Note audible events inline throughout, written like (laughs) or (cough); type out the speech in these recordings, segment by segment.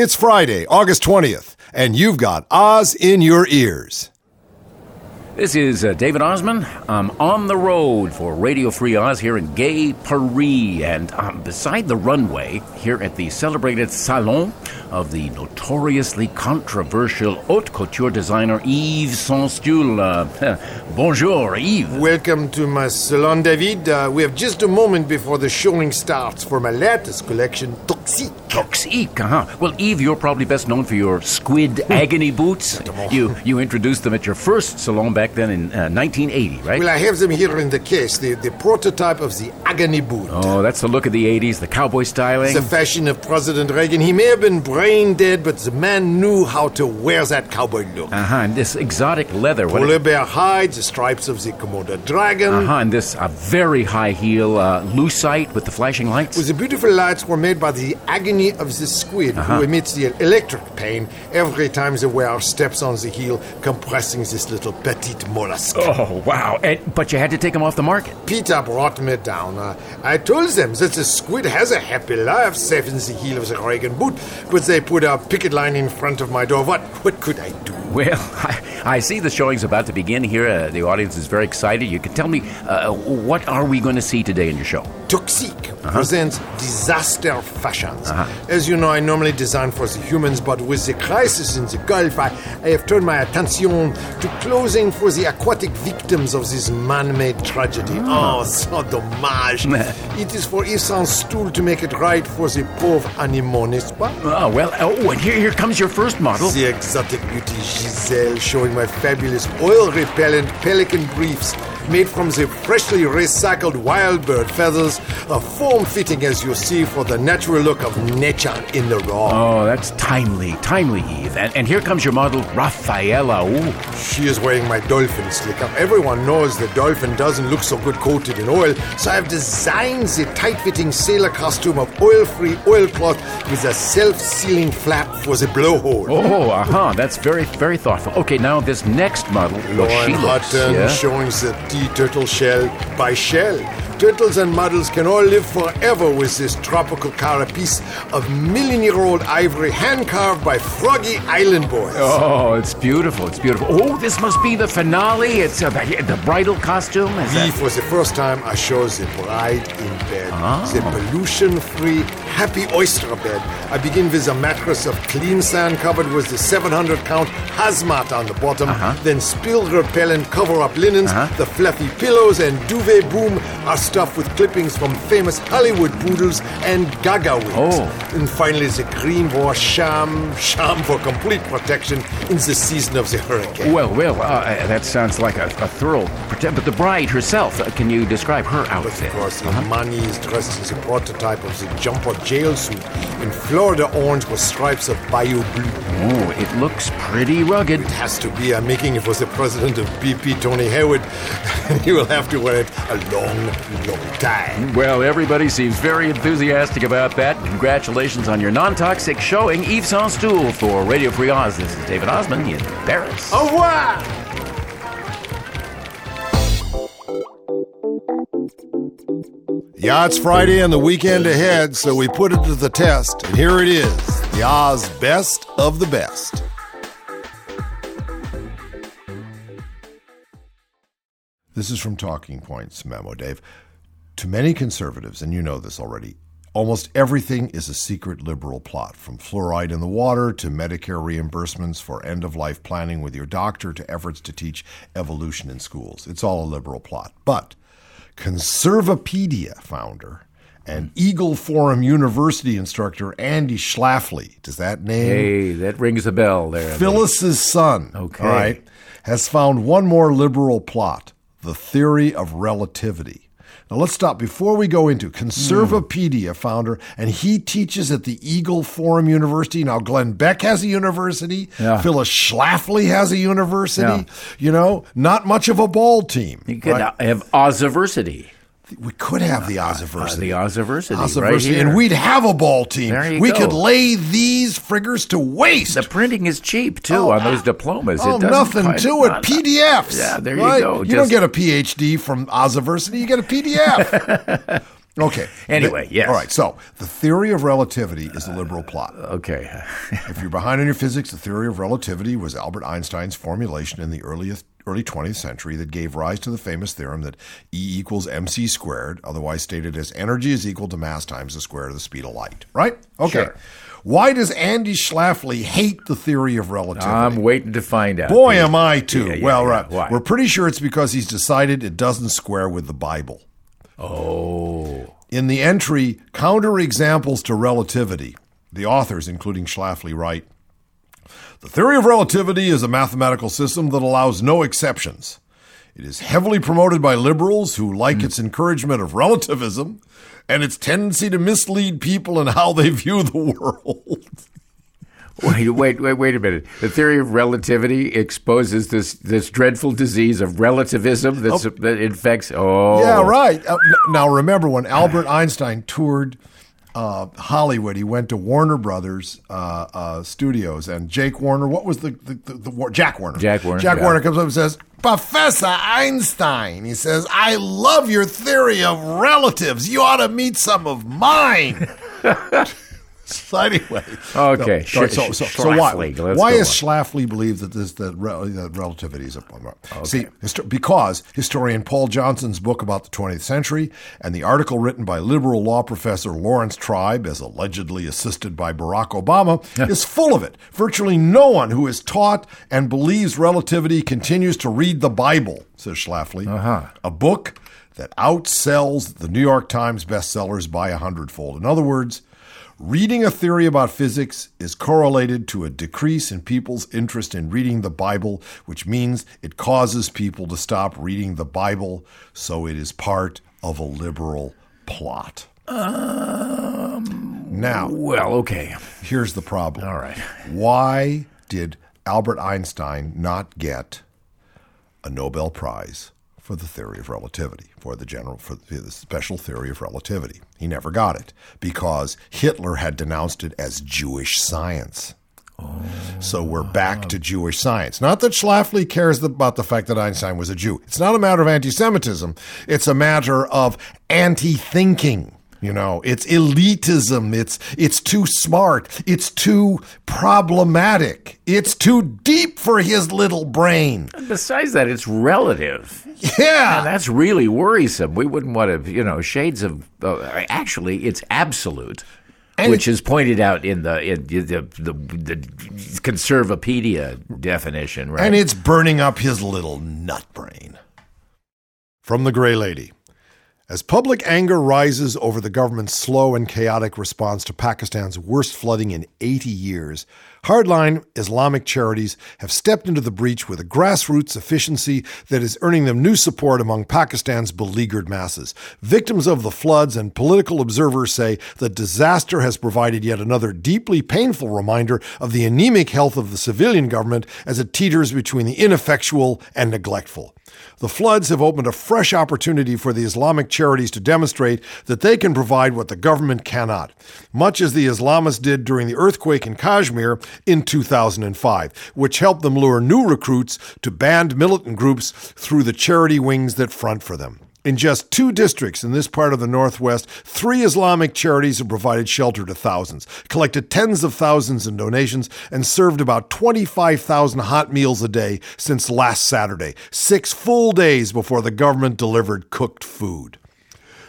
It's Friday, August 20th, and you've got Oz in your ears. This is uh, David Osman. I'm on the road for Radio Free Oz here in Gay Paris, and I'm beside the runway here at the celebrated Salon of the notoriously controversial haute couture designer Yves Saint Stool. Uh, (laughs) bonjour, Yves. Welcome to my salon, David. Uh, we have just a moment before the showing starts for my latest collection, Toxique. Toxique, uh-huh. Well, Yves, you're probably best known for your squid (laughs) agony boots. You you introduced them at your first salon back then in uh, 1980, right? Well, I have them here in the case, the, the prototype of the agony boot. Oh, that's the look of the 80s, the cowboy styling. The fashion of President Reagan. He may have been brain dead, but the man knew how to wear that cowboy look. Uh-huh, and this exotic leather. Polar bear hide, the stripes of the Komodo dragon. Uh-huh, and this uh, very high heel uh, lucite with the flashing lights. Well, the beautiful lights were made by the agony of the squid, Uh-huh. who emits the electric pain every time the wearer steps on the heel, compressing this little petite mollusk. Oh, wow. And, but you had to take him off the market. PETA brought me down. Uh, I told them that the squid has a happy life, safe in the heel of the Reagan boot, but they put a picket line in front of my door. What, what could I do? Well, (laughs) I, I see the showing's about to begin here. Uh, the audience is very excited. You can tell me, uh, what are we going to see today in your show? Toxique uh-huh. presents disaster fashions. Uh-huh. As you know, I normally design for the humans, but with the crisis in the Gulf, I, I have turned my attention to clothing for the aquatic victims of this man-made tragedy. Ah. Oh, (laughs) so dommage. it is for Yves Saint Stool to make it right for the pauvre animaux, n'est-ce pas? Oh, well, uh, oh, and here, here comes your first model. The exotic beauty Giselle showing my fabulous oil repellent pelican briefs made from the freshly recycled wild bird feathers, a form fitting as you see for the natural look of nature in the raw. Oh, that's timely, timely, Yves. And, and here comes your model, Rafaela. Ooh. She is wearing my dolphin slicker. Everyone knows the dolphin doesn't look so good coated in oil, so I've designed the tight-fitting sailor costume of oil-free oilcloth with a self-sealing flap for the blowhole. Oh, uh-huh. That's very, very thoughtful. Okay, now this next model, what she looks, Hutton yeah? showing the tea turtle shell by shell. Turtles and models can all live forever with this tropical carapace of million-year-old ivory hand-carved by froggy island boys. Oh, it's beautiful. It's beautiful. Oh, this must be the finale. It's uh, the, the bridal costume. Is that... for the first time, I show the bride in bed. Ah. The pollution-free, happy oyster bed. I begin with a mattress of clean sand covered with the 700-count hazmat on the bottom. Uh-huh. Then spill-repellent cover-up linens. The fluffy pillows and duvet boom are stuffed with clippings from famous Hollywood poodles and gaga wigs. Oh. And finally, the green wash sham, sham for complete protection in the season of the hurricane. Well, well, uh, that sounds like a, a thorough. But the bride herself, uh, can you describe her But outfit? of course, Imani is dressed as a prototype of the jumper jail suit in Florida orange with stripes of bayou blue. Oh, it looks pretty rugged. It has to be. I'm making it for the president of BP, Tony Hayward. (laughs) he will have to wait a long, long time. Well, everybody seems very enthusiastic about that. Congratulations on your non-toxic showing, Yves Saint Stool for Radio Free Oz. This is David Osman in Paris. Au revoir! Yeah, it's Friday and the weekend ahead, so we put it to the test, and here it is the Oz best of the best. This is from Talking Points memo, Dave. To many conservatives, and you know this already, almost everything is a secret liberal plot, from fluoride in the water to Medicare reimbursements for end of life planning with your doctor to efforts to teach evolution in schools. It's all a liberal plot. But Conservapedia founder and hmm. Eagle Forum University instructor Andy Schlafly, does that name? Hey, that rings a bell there. Phyllis's son, Okay. all right, has found one more liberal plot the theory of relativity. Now let's stop before we go into Conservapedia founder, and he teaches at the Eagle Forum University. Now Glenn Beck has a university. Yeah. Phyllis Schlafly has a university. Yeah. You know, not much of a ball team. You could right? have Oziversity. We could have the Oziversity. Uh, the Oziversity, right Oziversity, here. and we'd have a ball team. There you we go. could lay these friggers to waste. The printing is cheap too Oh, on those diplomas. Oh, it nothing quite- to it. not- PDFs. Yeah, there you right? go. You don't get a PhD from Oziversity. You get a PDF. (laughs) Okay. (laughs) Anyway, The- yes. All right. So the theory of relativity is the liberal plot. Okay. if you're behind on your physics, the theory of relativity was Albert Einstein's formulation in the earliest early 20th century that gave rise to the famous theorem that E equals mc squared, otherwise stated as energy is equal to mass times the square of the speed of light. Right? Okay. Sure. Why does Andy Schlafly hate the theory of relativity? I'm waiting to find out. Boy, am I too. Yeah, yeah, well, yeah. right. We're pretty sure it's because he's decided it doesn't square with the Bible. Oh. In the entry, Counterexamples to Relativity, the authors, including Schlafly, write The theory of relativity is a mathematical system that allows no exceptions. It is heavily promoted by liberals who like its encouragement of relativism and its tendency to mislead people in how they view the world. (laughs) Wait, wait, wait, wait a minute. The theory of relativity exposes this this dreadful disease of relativism that's, that infects. Oh, Yeah, right. Uh, now, remember when Albert (sighs) Einstein toured uh, Hollywood, he went to Warner Brothers uh, uh, Studios, and Jake Warner, what was the, the, the, the War- Jack Warner? Jack Warner, Jack yeah. Warner comes up and says, Professor Einstein, he says, I love your theory of relatives. You ought to meet some of mine. (laughs) so (laughs) anyway, Okay, so, Sch- so, so, so why, why is. Schlafly believe that this that, rel- that relativity is a see histo- because historian Paul Johnson's book about the 20th century and the article written by liberal law professor Laurence Tribe, as allegedly assisted by Barack Obama, is full of it. Virtually no one who is taught and believes relativity continues to read the Bible, says Schlafly, a book that outsells the New York Times bestsellers by a hundredfold. In other words. Reading a theory about physics is correlated to a decrease in people's interest in reading the Bible, which means it causes people to stop reading the Bible, so it is part of a liberal plot. Um, now, Well, okay. here's the problem. All right. Why did Albert Einstein not get a Nobel Prize for the theory of relativity, for the general, for the special theory of relativity? He never got it because Hitler had denounced it as Jewish science. So we're back to Jewish science. Not that Schlafly cares about the fact that Einstein was a Jew. It's not a matter of anti Semitism, it's a matter of anti thinking. You know, it's elitism. It's it's too smart. It's too problematic. It's too deep for his little brain. Besides that, it's relative. Yeah. And that's really worrisome. We wouldn't want to, you know, shades of. Uh, actually, it's absolute, And which is pointed out in the in the the, the, Conservapedia definition, right? And it's burning up his little nut brain. From the Gray Lady. As public anger rises over the government's slow and chaotic response to Pakistan's worst flooding in 80 years, hardline Islamic charities have stepped into the breach with a grassroots efficiency that is earning them new support among Pakistan's beleaguered masses. Victims of the floods and political observers say the disaster has provided yet another deeply painful reminder of the anemic health of the civilian government as it teeters between the ineffectual and neglectful. The floods have opened a fresh opportunity for the Islamic charities to demonstrate that they can provide what the government cannot, much as the Islamists did during the earthquake in Kashmir in 2005, which helped them lure new recruits to banned militant groups through the charity wings that front for them. In just two districts in this part of the Northwest, three Islamic charities have provided shelter to thousands, collected tens of thousands in donations, and served about 25,000 hot meals a day since last Saturday, six full days before the government delivered cooked food.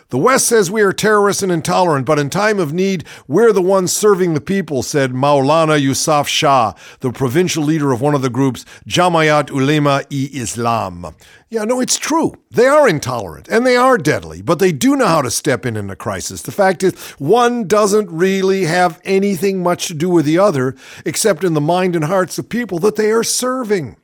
The West says we are terrorists and intolerant, but in time of need, we're the ones serving the people, said Maulana Yusuf Shah, the provincial leader of one of the groups, Jamiat Ulema-e Islam. Yeah, no, it's true. They are intolerant and they are deadly, but they do know how to step in in a crisis. The fact is, one doesn't really have anything much to do with the other, except in the mind and hearts of people that they are serving.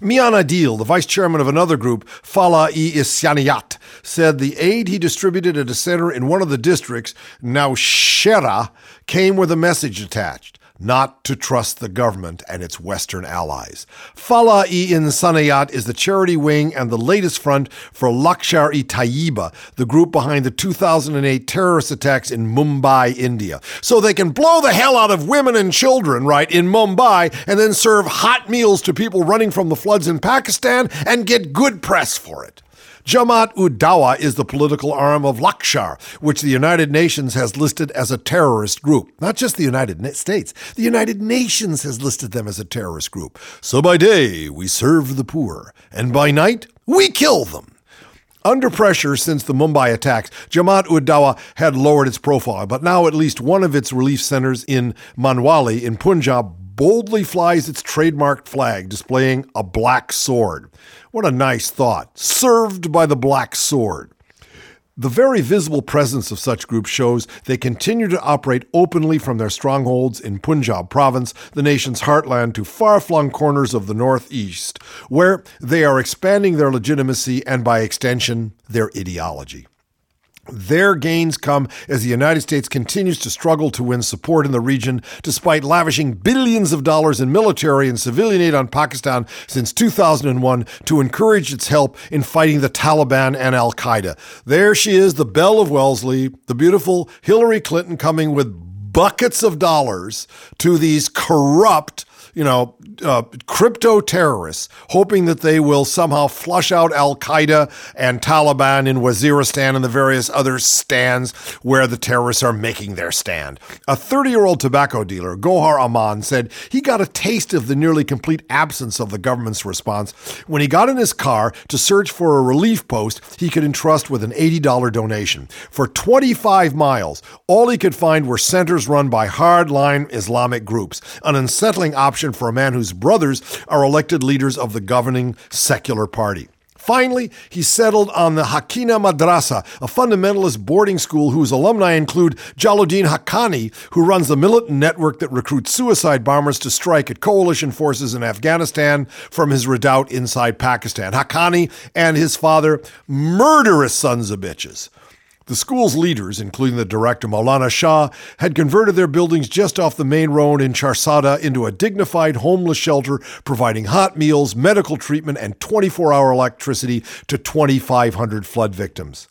Mian Adil, the vice chairman of another group, Fala e Insaniyat, said the aid he distributed at a center in one of the districts, Nowshera, came with a message attached not to trust the government and its Western allies. Fala e Insaniyat is the charity wing and the latest front for Lashkar e Taiba, the group behind the 2008 terrorist attacks in Mumbai, India. So they can blow the hell out of women and children, right, in Mumbai and then serve hot meals to people running from the floods in Pakistan and get good press for it. Jamaat ud is the political arm of Lashkar, which the United Nations has listed as a terrorist group. Not just the United States, the United Nations has listed them as a terrorist group. So by day, we serve the poor, and by night, we kill them. Under pressure since the Mumbai attacks, Jamaat ud Dawa had lowered its profile, but now at least one of its relief centers in Mianwali in Punjab boldly flies its trademarked flag displaying a black sword. What a nice thought. Served by the black sword. The very visible presence of such groups shows they continue to operate openly from their strongholds in Punjab province, the nation's heartland, to far flung corners of the northeast, where they are expanding their legitimacy and, by extension, their ideology. Their gains come as the United States continues to struggle to win support in the region, despite lavishing billions of dollars in military and civilian aid on Pakistan since 2001 to encourage its help in fighting the Taliban and Al Qaeda. There she is, the Belle of Wellesley, the beautiful Hillary Clinton coming with buckets of dollars to these corrupt you know, uh, crypto terrorists, hoping that they will somehow flush out Al Qaeda and Taliban in Waziristan and the various other stands where the terrorists are making their stand. A 30 year old tobacco dealer, Gohar Aman, said he got a taste of the nearly complete absence of the government's response when he got in his car to search for a relief post he could entrust with an $80 donation. For 25 miles, all he could find were centers run by hardline Islamic groups, an unsettling option for a man whose brothers are elected leaders of the governing secular party. Finally, he settled on the Haqqania Madrasa, a fundamentalist boarding school whose alumni include Jalaluddin Haqqani, who runs the militant network that recruits suicide bombers to strike at coalition forces in Afghanistan from his redoubt inside Pakistan. Haqqani and his father, murderous sons of bitches. The school's leaders, including the director Maulana Shah, had converted their buildings just off the main road in Charsadda into a dignified homeless shelter, providing hot meals, medical treatment, and 24 hour electricity to 2,500 flood victims.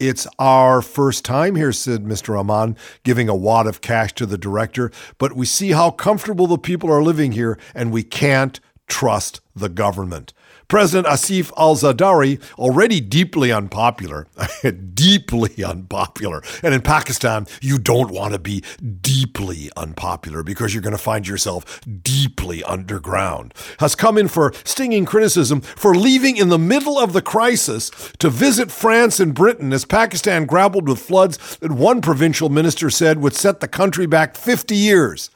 It's our first time here, said Mr. Aman, giving a wad of cash to the director, but we see how comfortable the people are living here, and we can't trust the government. President Asif Ali Zardari, already deeply unpopular, (laughs) deeply unpopular. And in Pakistan, you don't want to be deeply unpopular because you're going to find yourself deeply underground, has come in for stinging criticism for leaving in the middle of the crisis to visit France and Britain as Pakistan grappled with floods that one provincial minister said would set the country back 50 years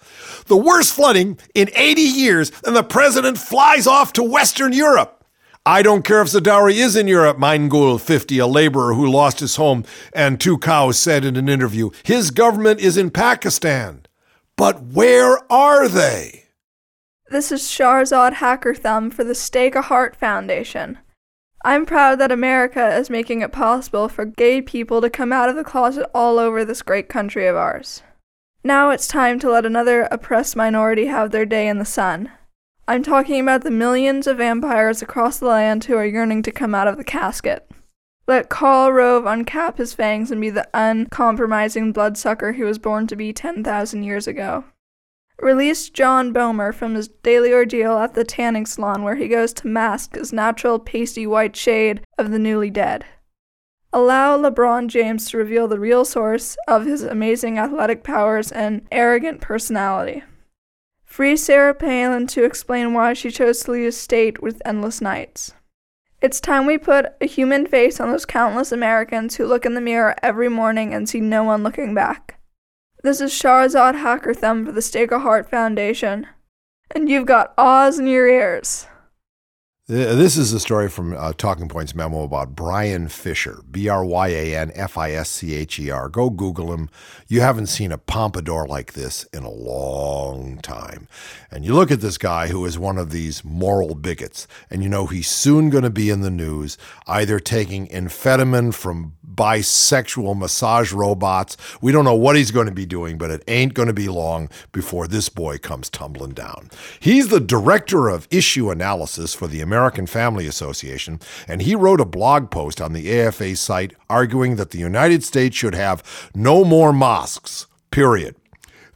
the worst flooding in 80 years, and the president flies off to Western Europe. I don't care if Zardari is in Europe, Maingul 50, a laborer who lost his home and two cows, said in an interview. His government is in Pakistan. But where are they? This is Shahrzad Hackerthumb for the Stake a Heart Foundation. I'm proud that America is making it possible for gay people to come out of the closet all over this great country of ours. Now it's time to let another oppressed minority have their day in the sun. I'm talking about the millions of vampires across the land who are yearning to come out of the casket. Let Karl Rove uncap his fangs and be the uncompromising bloodsucker he was born to be 10,000 years ago. Release John Boehner from his daily ordeal at the tanning salon where he goes to mask his natural pasty white shade of the newly dead. Allow LeBron James to reveal the real source of his amazing athletic powers and arrogant personality. Free Sarah Palin to explain why she chose to lead a state with endless nights. It's time we put a human face on those countless Americans who look in the mirror every morning and see no one looking back. This is Shahrzad Hackerthumb for the Stake of Heart Foundation, and you've got Oz in your ears. This is a story from uh, Talking Points memo about Bryan Fischer, B R Y A N F I S C H E R. Go Google him. You haven't seen a pompadour like this in a long time. And you look at this guy who is one of these moral bigots, and you know he's soon going to be in the news, either taking amphetamine from bisexual massage robots. We don't know what he's going to be doing, but it ain't going to be long before this boy comes tumbling down. He's the director of issue analysis for the American Family Association, and he wrote a blog post on the AFA site arguing that the United States should have no more mosques, period.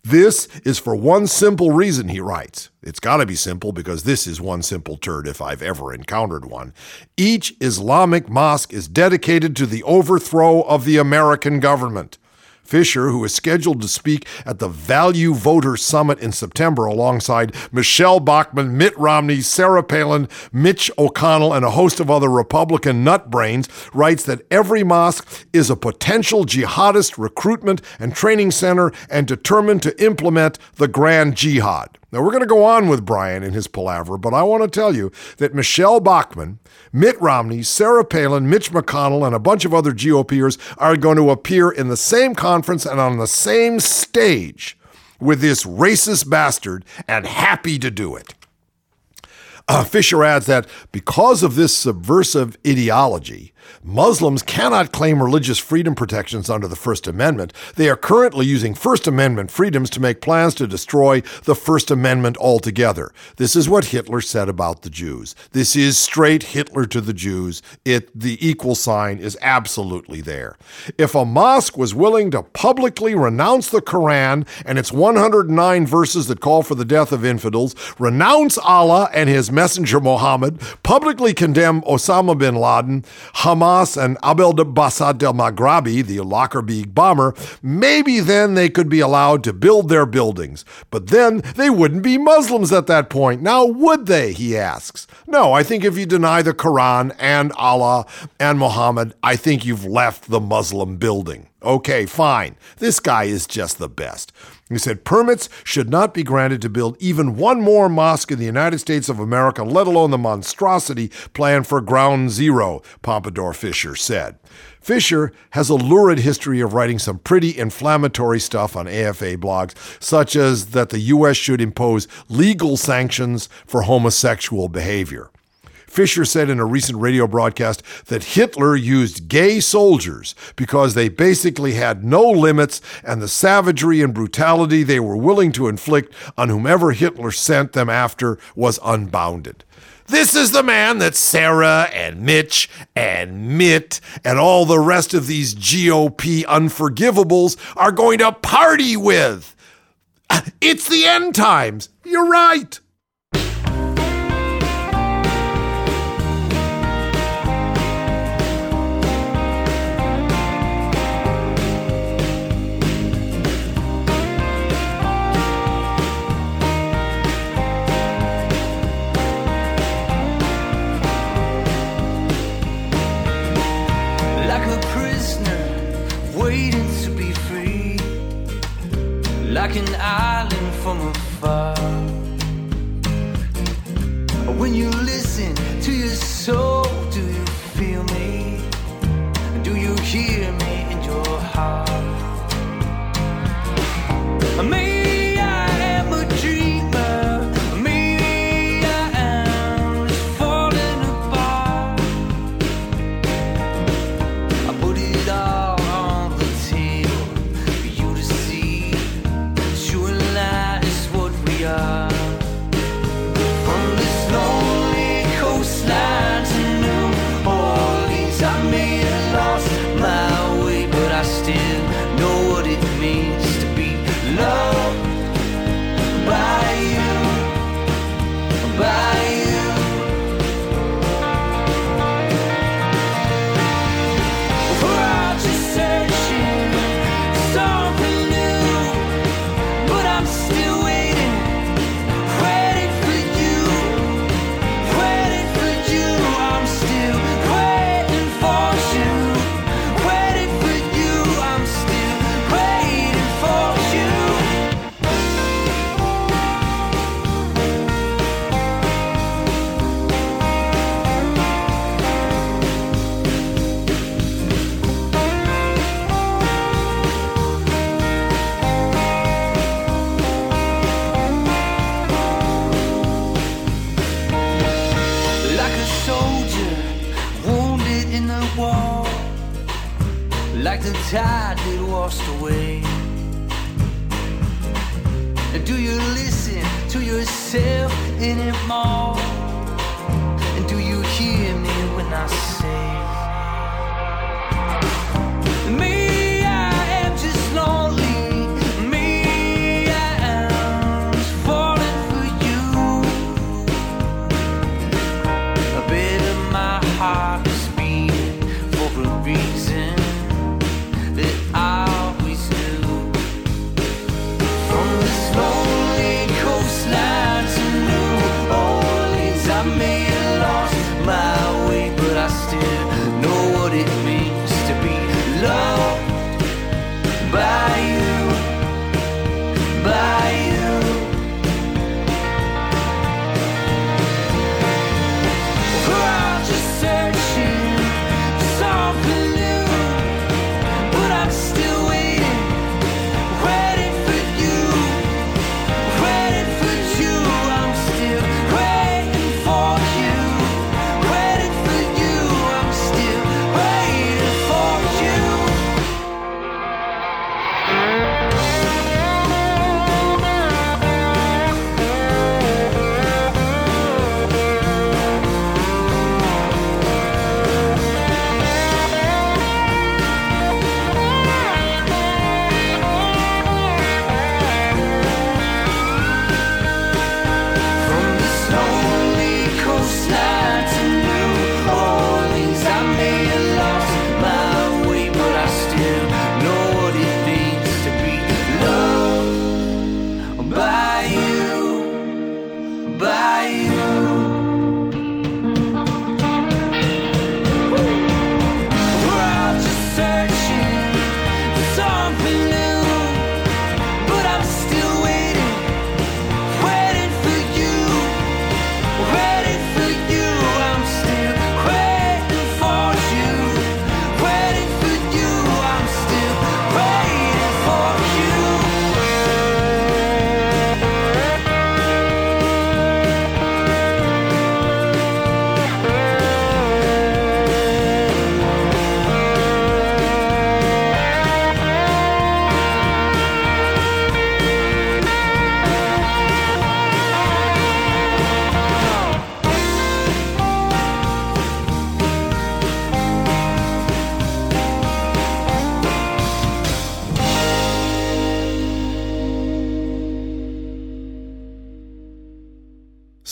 This is for one simple reason, he writes. It's got to be simple because this is one simple turd if I've ever encountered one. Each Islamic mosque is dedicated to the overthrow of the American government. Fischer, who is scheduled to speak at the Value Voter Summit in September alongside Michele Bachmann, Mitt Romney, Sarah Palin, Mitch McConnell, and a host of other Republican nutbrains, writes that every mosque is a potential jihadist recruitment and training center and determined to implement the grand jihad. Now, we're going to go on with Bryan and his palaver, but I want to tell you that Michele Bachmann, Mitt Romney, Sarah Palin, Mitch McConnell, and a bunch of other GOPers are going to appear in the same conference and on the same stage with this racist bastard and happy to do it. Uh, Fischer adds that because of this subversive ideology, Muslims cannot claim religious freedom protections under the First Amendment. They are currently using First Amendment freedoms to make plans to destroy the First Amendment altogether. This is what Hitler said about the Jews. This is straight Hitler to the Jews. It the equal sign is absolutely there. If a mosque was willing to publicly renounce the Quran and its 109 verses that call for the death of infidels, renounce Allah and his messenger Muhammad, publicly condemn Osama bin Laden, Hamas and Abdel Bassat del Maghrabi, the Lockerbie bomber, maybe then they could be allowed to build their buildings. But then they wouldn't be Muslims at that point. Now, would they? He asks. No, I think if you deny the Quran and Allah and Muhammad, I think you've left the Muslim building. Okay, fine. This guy is just the best. He said permits should not be granted to build even one more mosque in the United States of America, let alone the monstrosity planned for Ground Zero, Pompadour Fischer said. Fischer has a lurid history of writing some pretty inflammatory stuff on AFA blogs, such as that the U.S. should impose legal sanctions for homosexual behavior. Fischer said in a recent radio broadcast that Hitler used gay soldiers because they basically had no limits and the savagery and brutality they were willing to inflict on whomever Hitler sent them after was unbounded. This is the man that Sarah and Mitch and Mitt and all the rest of these GOP unforgivables are going to party with. Uh, it's the end times. You're right. Like an island from afar. When you listen to your soul, do you feel me? Do you hear me in your heart? Maybe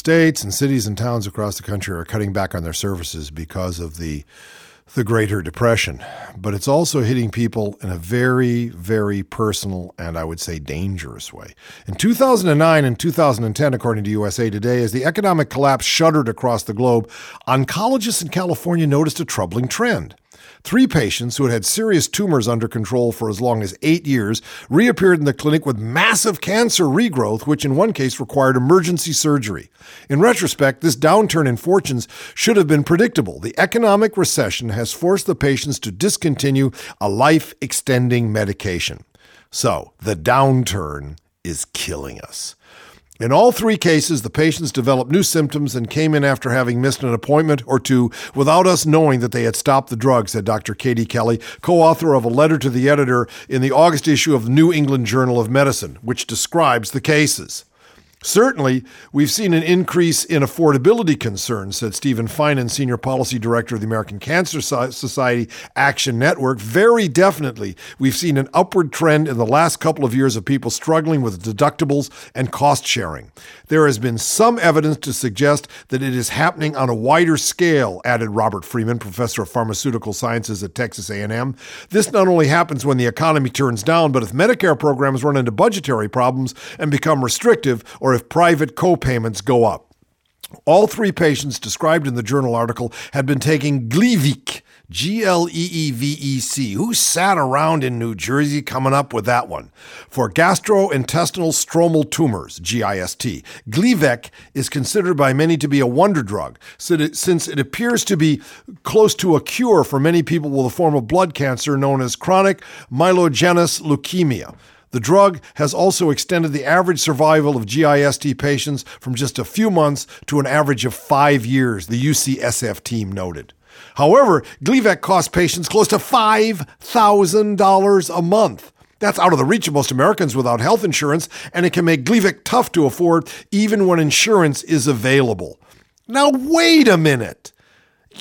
states and cities and towns across the country are cutting back on their services because of the the Greater Depression, but it's also hitting people in a very, very personal and I would say dangerous way. In 2009 and 2010, according to USA Today, as the economic collapse shuddered across the globe, oncologists in California noticed a troubling trend. Three patients who had had serious tumors under control for as long as eight years reappeared in the clinic with massive cancer regrowth, which in one case required emergency surgery. In retrospect, this downturn in fortunes should have been predictable. The economic recession has forced the patients to discontinue a life extending medication. So, the downturn is killing us. In all three cases, the patients developed new symptoms and came in after having missed an appointment or two without us knowing that they had stopped the drug, said Dr. Katie Kelly, co author of a letter to the editor in the August issue of the New England Journal of Medicine, which describes the cases. Certainly, we've seen an increase in affordability concerns, said Stephen Finan, Senior Policy Director of the American Cancer Society Action Network. Very definitely, we've seen an upward trend in the last couple of years of people struggling with deductibles and cost sharing. There has been some evidence to suggest that it is happening on a wider scale, added Robert Freeman, professor of pharmaceutical sciences at Texas A&M. This not only happens when the economy turns down, but if Medicare programs run into budgetary problems and become restrictive or if private co-payments go up. All three patients described in the journal article had been taking Gleevec, G L E E V E C. Who sat around in New Jersey coming up with that one? For gastrointestinal stromal tumors, GIST. Gleevec is considered by many to be a wonder drug since it appears to be close to a cure for many people with a form of blood cancer known as chronic myelogenous leukemia. The drug has also extended the average survival of GIST patients from just a few months to an average of five years, the UCSF team noted. However, Gleevec costs patients close to $5,000 a month. That's out of the reach of most Americans without health insurance, and it can make Gleevec tough to afford even when insurance is available. Now, wait a minute.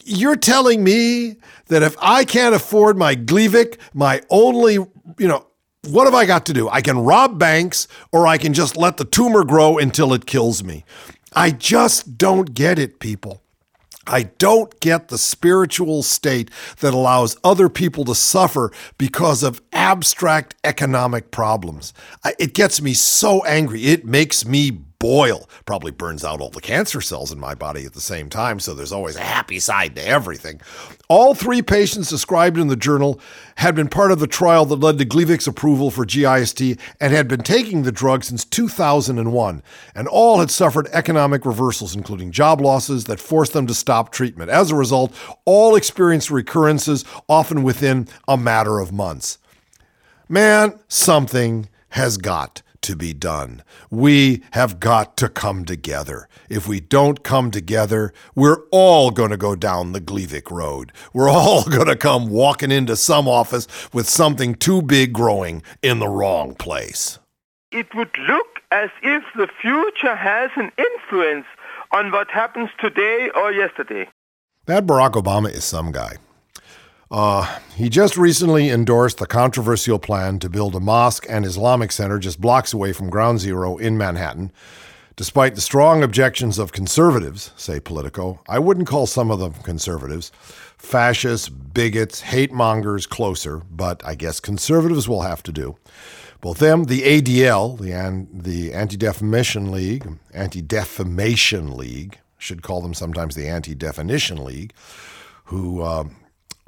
You're telling me that if I can't afford my Gleevec, my only, you know, what have I got to do? I can rob banks or I can just let the tumor grow until it kills me. I just don't get it, people. I don't get the spiritual state that allows other people to suffer because of abstract economic problems. It gets me so angry. It makes me boil. Probably burns out all the cancer cells in my body at the same time, so there's always a happy side to everything. All three patients described in the journal had been part of the trial that led to Gleevec's approval for GIST and had been taking the drug since 2001, and all had suffered economic reversals, including job losses that forced them to stop treatment. As a result, all experienced recurrences, often within a matter of months. Man, something has got to be done. We have got to come together. If we don't come together, we're all going to go down the Gleevec road. We're all (laughs) going to come walking into some office with something too big growing in the wrong place. It would look as if the future has an influence on what happens today or yesterday. That Barack Obama is some guy. Uh, he just recently endorsed the controversial plan to build a mosque and Islamic center just blocks away from Ground Zero in Manhattan. Despite the strong objections of conservatives, say Politico, I wouldn't call some of them conservatives, fascists, bigots, hate mongers closer, but I guess conservatives will have to do. Both them, the ADL, the, an, the Anti Defamation League, Anti Defamation League, should call them sometimes the Anti Definition League, who uh,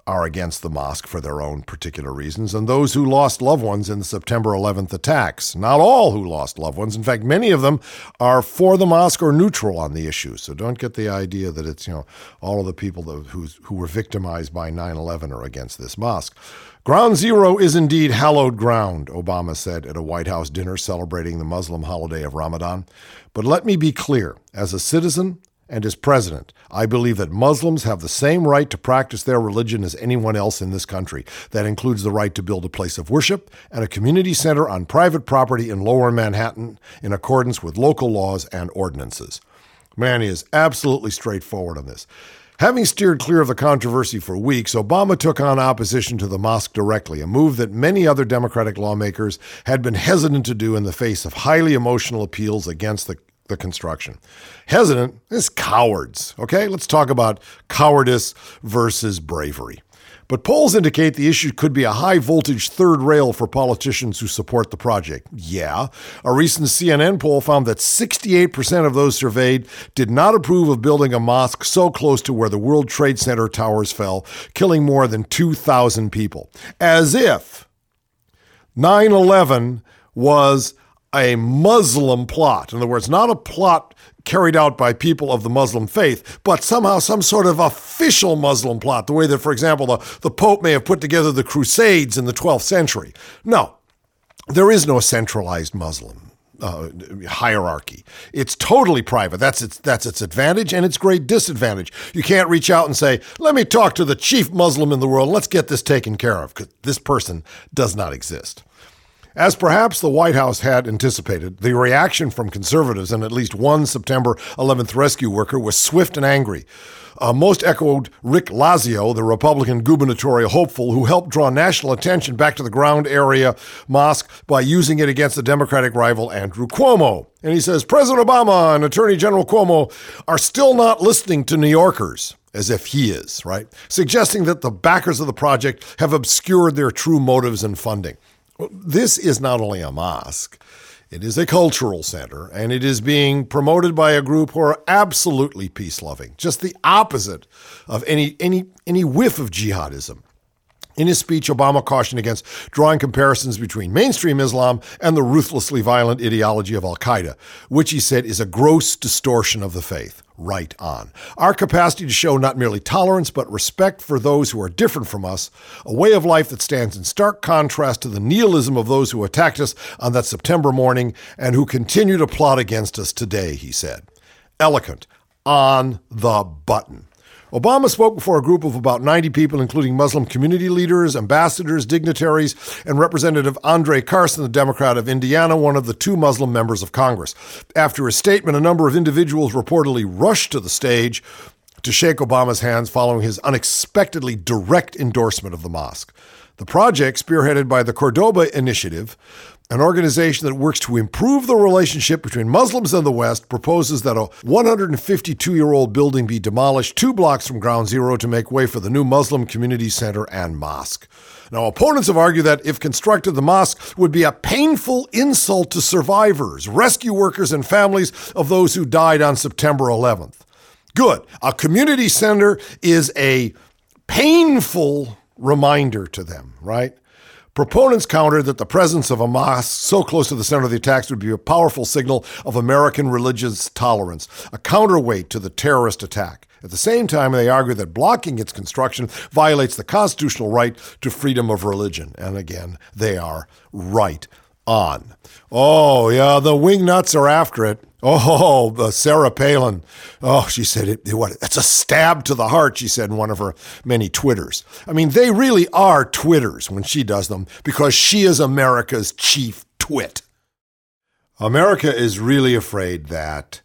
are against the mosque for their own particular reasons, and those who lost loved ones in the September 11th attacks. Not all who lost loved ones. In fact, many of them are for the mosque or neutral on the issue. So don't get the idea that it's, you know, all of the people that, who, who were victimized by 9 11 are against this mosque. Ground Zero is indeed hallowed ground, Obama said at a White House dinner celebrating the Muslim holiday of Ramadan. But let me be clear as a citizen, and as president, I believe that Muslims have the same right to practice their religion as anyone else in this country. That includes the right to build a place of worship and a community center on private property in lower Manhattan in accordance with local laws and ordinances. Man, is absolutely straightforward on this. Having steered clear of the controversy for weeks, Obama took on opposition to the mosque directly, a move that many other Democratic lawmakers had been hesitant to do in the face of highly emotional appeals against the the construction. Hesitant is cowards. Okay, let's talk about cowardice versus bravery. But polls indicate the issue could be a high voltage third rail for politicians who support the project. Yeah. A recent CNN poll found that 68% of those surveyed did not approve of building a mosque so close to where the World Trade Center towers fell, killing more than 2,000 people. As if 9 11 was a Muslim plot. In other words, not a plot carried out by people of the Muslim faith, but somehow some sort of official Muslim plot, the way that, for example, the, the Pope may have put together the Crusades in the 12th century. No, there is no centralized Muslim. Uh, hierarchy. It's totally private. That's its that's its advantage and its great disadvantage. You can't reach out and say, "Let me talk to the chief Muslim in the world. Let's get this taken care of." Because this person does not exist. As perhaps the White House had anticipated, the reaction from conservatives and at least one September 11th rescue worker was swift and angry. Uh, most echoed Rick Lazio, the Republican gubernatorial hopeful who helped draw national attention back to the ground area mosque by using it against the Democratic rival Andrew Cuomo. And he says President Obama and Attorney General Cuomo are still not listening to New Yorkers as if he is, right? Suggesting that the backers of the project have obscured their true motives and funding. This is not only a mosque, it is a cultural center, and it is being promoted by a group who are absolutely peace loving, just the opposite of any, any, any whiff of jihadism. In his speech, Obama cautioned against drawing comparisons between mainstream Islam and the ruthlessly violent ideology of Al Qaeda, which he said is a gross distortion of the faith. Right on. Our capacity to show not merely tolerance, but respect for those who are different from us, a way of life that stands in stark contrast to the nihilism of those who attacked us on that September morning and who continue to plot against us today, he said. Eloquent, on the button. Obama spoke before a group of about 90 people, including Muslim community leaders, ambassadors, dignitaries, and Representative Andre Carson, the Democrat of Indiana, one of the two Muslim members of Congress. After his statement, a number of individuals reportedly rushed to the stage to shake Obama's hands following his unexpectedly direct endorsement of the mosque. The project, spearheaded by the Cordoba Initiative, an organization that works to improve the relationship between Muslims and the West, proposes that a 152 year old building be demolished two blocks from ground zero to make way for the new Muslim Community Center and mosque. Now, opponents have argued that if constructed, the mosque would be a painful insult to survivors, rescue workers, and families of those who died on September 11th. Good. A community center is a painful reminder to them, right? Proponents countered that the presence of mosque so close to the center of the attacks would be a powerful signal of American religious tolerance, a counterweight to the terrorist attack. At the same time, they argued that blocking its construction violates the constitutional right to freedom of religion. And again, they are right on. Oh, yeah, the wingnuts are after it. Oh, Sarah Palin. Oh, she said it, what? It's a stab to the heart. She said in one of her many twitters. I mean, they really are twitters when she does them because she is America's chief twit. America is really afraid that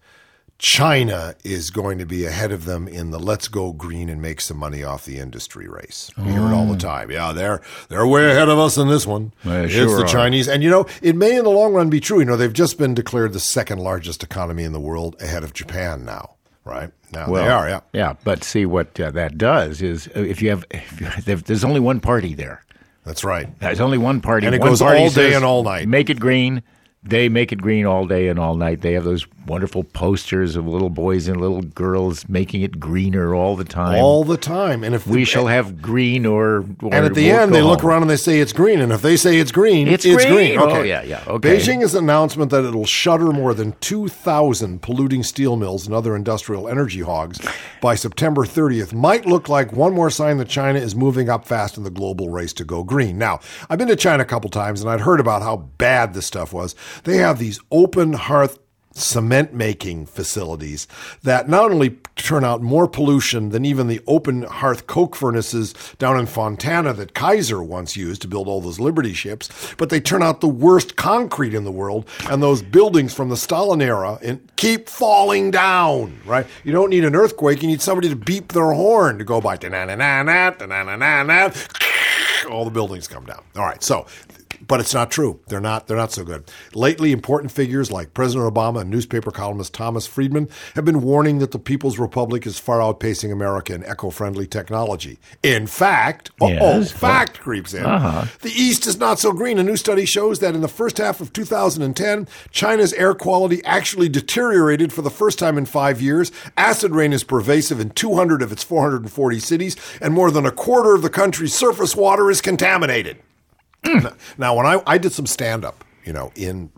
China is going to be ahead of them in the let's go green and make some money off the industry race. We hear it all the time. Yeah, they're they're way ahead of us in this one. They it's sure the are. Chinese. And you know, it may in the long run be true. You know, they've just been declared the second largest economy in the world ahead of Japan now, right? Now they are, yeah. Yeah, but see what uh, that does is uh, if you have, if you, (laughs) there's only one party there. That's right. There's only one party, And it One goes party all day says, and all night. Make it green. They make it green all day and all night. They have those wonderful posters of little boys and little girls making it greener all the time. All the time. And if we shall have green or, or And at the we'll end, they look around and they say it's green. And if they say it's green, It's green. green. Oh, yeah, yeah, okay. Beijing has announcement that it'll shutter more than 2,000 polluting steel mills and other industrial energy hogs by September 30th. Might look like one more sign that China is moving up fast in the global race to go green. Now, I've been to China a couple times and I'd heard about how bad this stuff was. They have these open hearth cement making facilities that not only turn out more pollution than even the open hearth coke furnaces down in Fontana that Kaiser once used to build all those Liberty ships, but they turn out the worst concrete in the world, and those buildings from the Stalin era and keep falling down. Right? You don't need an earthquake; you need somebody to beep their horn to go by. "Da-na-na-na-na, da-na-na-na-na." all the buildings come down. All right, so but it's not true. They're not. They're not so good. Lately, important figures like President Obama and newspaper columnist Thomas Friedman have been warning that the People's Republic is far outpacing America in eco-friendly technology. In fact, oh, Yes. fact creeps in. Uh-huh. The East is not so green. A new study shows that in the first half of 2010, China's air quality actually deteriorated for the first time in five years. Acid rain is pervasive in 200 of its 440 cities, and more than a quarter of the country's surface water is contaminated. (clears throat) Now- when I, I did some stand up, you know, in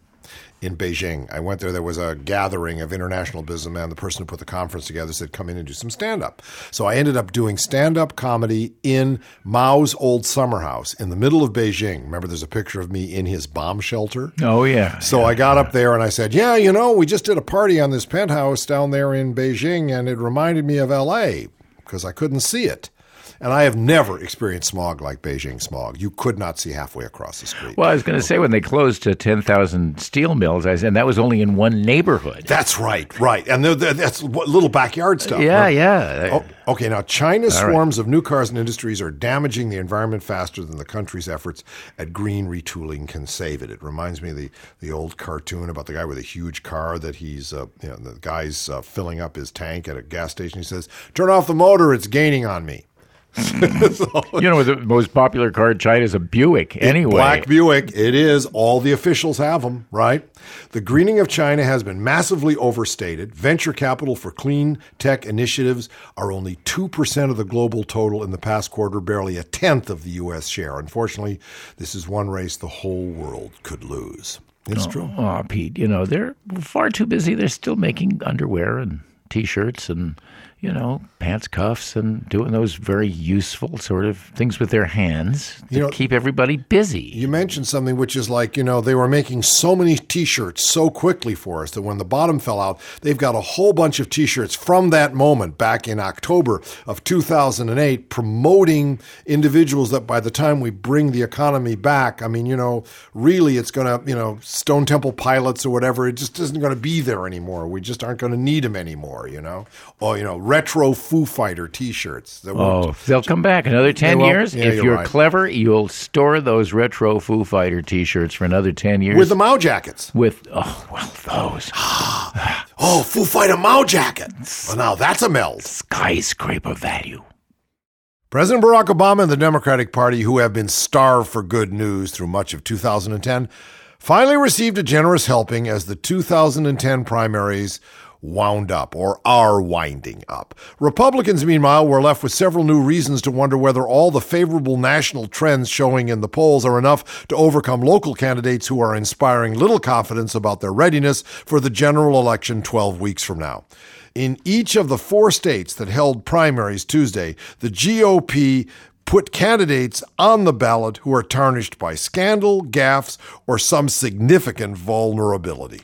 in Beijing, I went there. There was a gathering of international businessmen. The person who put the conference together said, "Come in and do some stand up." So I ended up doing stand up comedy in Mao's old summer house in the middle of Beijing. Remember, there's a picture of me in his bomb shelter. Oh yeah. So I got up there and I said, "Yeah, you know, we just did a party on this penthouse down there in Beijing, and it reminded me of L.A. because I couldn't see it." And I have never experienced smog like Beijing smog. You could not see halfway across the street. Well, I was going to say when they closed to ten thousand steel mills, I said that was only in one neighborhood. That's right, right. And they're- they're- that's what- little backyard stuff. yeah, right? yeah. Oh, okay, now China's All right. swarms of new cars and industries are damaging the environment faster than the country's efforts at green retooling can save it. It reminds me of the, the old cartoon about the guy with a huge car that he's, uh, you know, the guy's uh, filling up his tank at a gas station. He says, Turn off the motor, it's gaining on me. (laughs) You know, the most popular car in China is a Buick. Anyway, Black Buick, it is. All the officials have them, right? The greening of China has been massively overstated. Venture capital for clean tech initiatives are only 2% of the global total in the past quarter, barely a tenth of the U.S. share. Unfortunately, this is one race the whole world could lose. It's oh, true. Oh, Pete, you know, they're far too busy. They're still making underwear and t shirts and, you know, pants cuffs and doing those very useful sort of things with their hands to You know- keep everybody busy. You mentioned something which is like, you know, they were making so many t shirts so quickly for us that when the bottom fell out, they've got a whole bunch of t shirts from that moment back in October of 2008 promoting individuals that by the time we bring the economy back, I mean, you know, really it's going to, you know, Stone Temple Pilots or whatever, it just isn't going to be there anymore. We just aren't going to need them anymore, you know? Or, you know, retro Foo Fighter t shirts. that were- Oh, they'll come back another 10 will. years. Yeah, if you're you're right. clever, you'll store those retro Foo Fighter t shirts for another 10 years. With the Mao jackets. With, oh, well, those (gasps) Oh, Foo Fighter Mao jacket. Well, now that's a meld. skyscraper value. President Barack Obama and the Democratic Party, who have been starved for good news through much of 2010, finally received a generous helping as the 2010 primaries wound up or are winding up. Republicans, meanwhile, were left with several new reasons to wonder whether all the favorable national trends showing in the polls are enough to overcome local candidates who are inspiring little confidence about their readiness for the general election 12 weeks from now. In each of the four states that held primaries Tuesday, the GOP put candidates on the ballot who are tarnished by scandal, gaffes, or some significant vulnerability.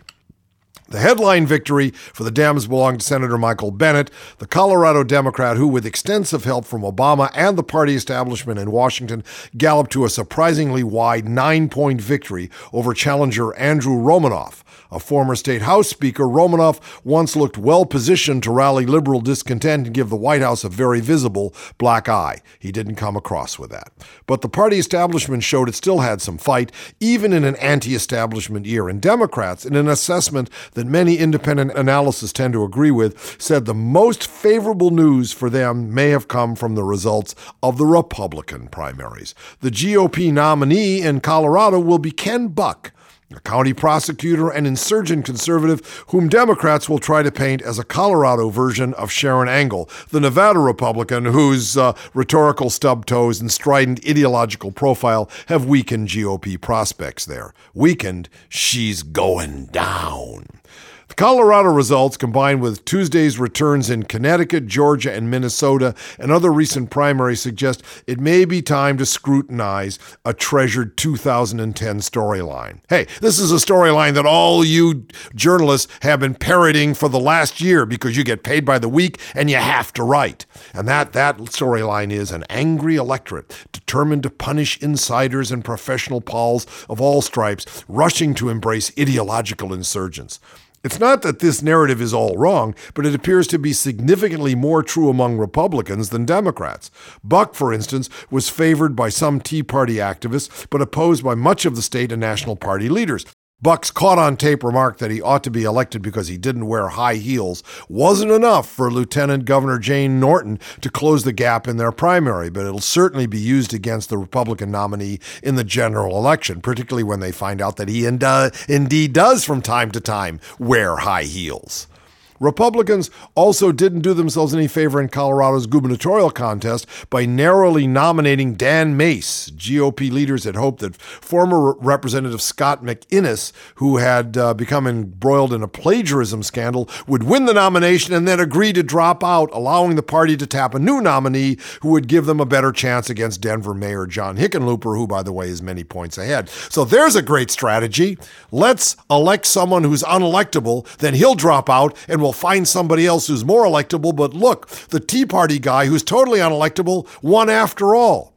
The headline victory for the Dems belonged to Senator Michael Bennet, the Colorado Democrat who, with extensive help from Obama and the party establishment in Washington, galloped to a surprisingly wide nine point victory over challenger Andrew Romanoff. A former state House Speaker, Romanoff once looked well positioned to rally liberal discontent and give the White House a very visible black eye. He didn't come across with that. But the party establishment showed it still had some fight, even in an anti establishment year. And Democrats, in an assessment that many independent analysts tend to agree with, said the most favorable news for them may have come from the results of the Republican primaries. The GOP nominee in Colorado will be Ken Buck a county prosecutor and insurgent conservative whom Democrats will try to paint as a Colorado version of Sharron Angle, the Nevada Republican whose uh, rhetorical stub toes and strident ideological profile have weakened GOP prospects there. Weakened, she's going down. Colorado results, combined with Tuesday's returns in Connecticut, Georgia, and Minnesota, and other recent primaries, suggest it may be time to scrutinize a treasured 2010 storyline. Hey, this is a storyline that all you journalists have been parroting for the last year because you get paid by the week and you have to write. And that, that storyline is an angry electorate determined to punish insiders and professional pals of all stripes, rushing to embrace ideological insurgents. It's not that this narrative is all wrong, but it appears to be significantly more true among Republicans than Democrats. Buck, for instance, was favored by some Tea Party activists, but opposed by much of the state and National Party leaders. Buck's caught on tape remark that he ought to be elected because he didn't wear high heels wasn't enough for Lieutenant Governor Jane Norton to close the gap in their primary, but it'll certainly be used against the Republican nominee in the general election, particularly when they find out that he ind- uh, indeed does from time to time wear high heels. Republicans also didn't do themselves any favor in Colorado's gubernatorial contest by narrowly nominating Dan Maes. GOP leaders had hoped that former Representative Scott McInnis, who had uh, become embroiled in a plagiarism scandal, would win the nomination and then agree to drop out, allowing the party to tap a new nominee who would give them a better chance against Denver Mayor John Hickenlooper, who, by the way, is many points ahead. So there's a great strategy. Let's elect someone who's unelectable, then he'll drop out and we'll find somebody else who's more electable. But look, the Tea Party guy who's totally unelectable won after all.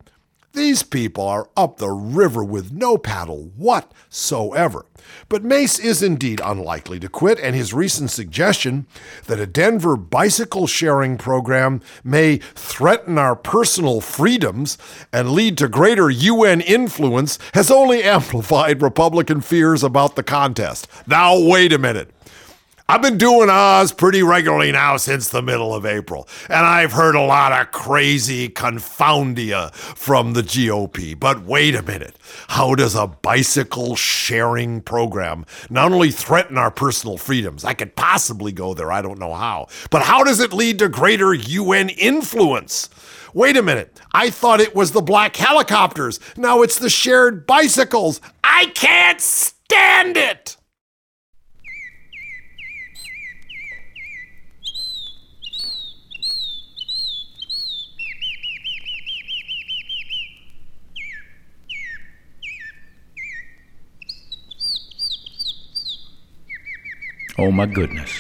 These people are up the river with no paddle whatsoever. But Maes is indeed unlikely to quit, and his recent suggestion that a Denver bicycle sharing program may threaten our personal freedoms and lead to greater UN influence has only (laughs) amplified Republican fears about the contest. Now, wait a minute. I've been doing Oz pretty regularly now since the middle of April, and I've heard a lot of crazy confoundia from the GOP. But wait a minute. How does a bicycle sharing program not only threaten our personal freedoms? I could possibly go there, I don't know how. But how does it lead to greater UN influence? Wait a minute. I thought it was the black helicopters. Now it's the shared bicycles. I can't stand it. Oh my goodness,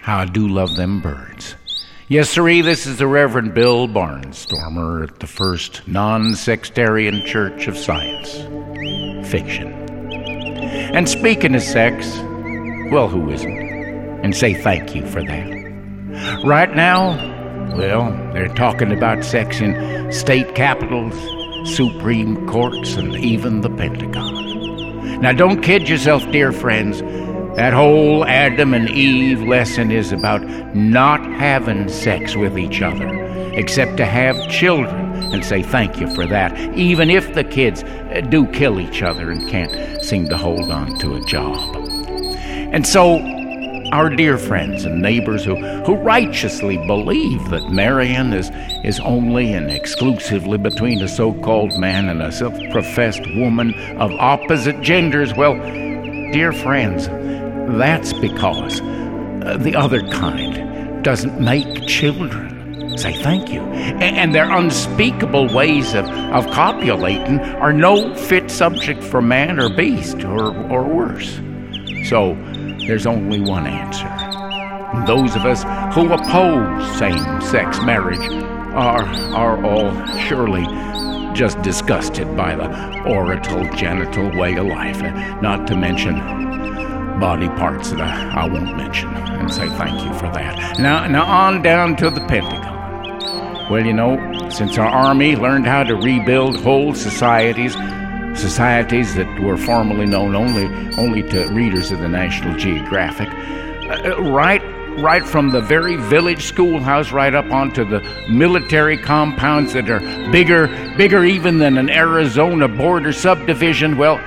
how I do love them birds. Yes, sirree, this is the Reverend Bill Barnstormer at the First Non Sectarian Church of Science. Fiction. And speaking of sex, well, who isn't? And say thank you for that. Right now, well, they're talking about sex in state capitals, Supreme Courts, and even the Pentagon. Now, don't kid yourself, dear friends. That whole Adam and Eve lesson is about not having sex with each other, except to have children and say thank you for that, even if the kids uh, do kill each other and can't seem to hold on to a job. And so, our dear friends and neighbors who, who righteously believe that marrying is, is only and exclusively between a so called man and a self professed woman of opposite genders, well, dear friends, that's because uh, the other kind doesn't make children. Say thank you. And their unspeakable ways of, of copulating are no fit subject for man or beast or, or worse. So there's only one answer. Those of us who oppose same sex marriage are, are all surely just disgusted by the orital genital way of life, not to mention body parts that I, I won't mention, and say thank you for that. Now, now on down to the Pentagon. Well, you know, since our army learned how to rebuild whole societies, societies that were formerly known only only to readers of the National Geographic, uh, right right from the very village schoolhouse right up onto the military compounds that are bigger bigger even than an Arizona border subdivision, well,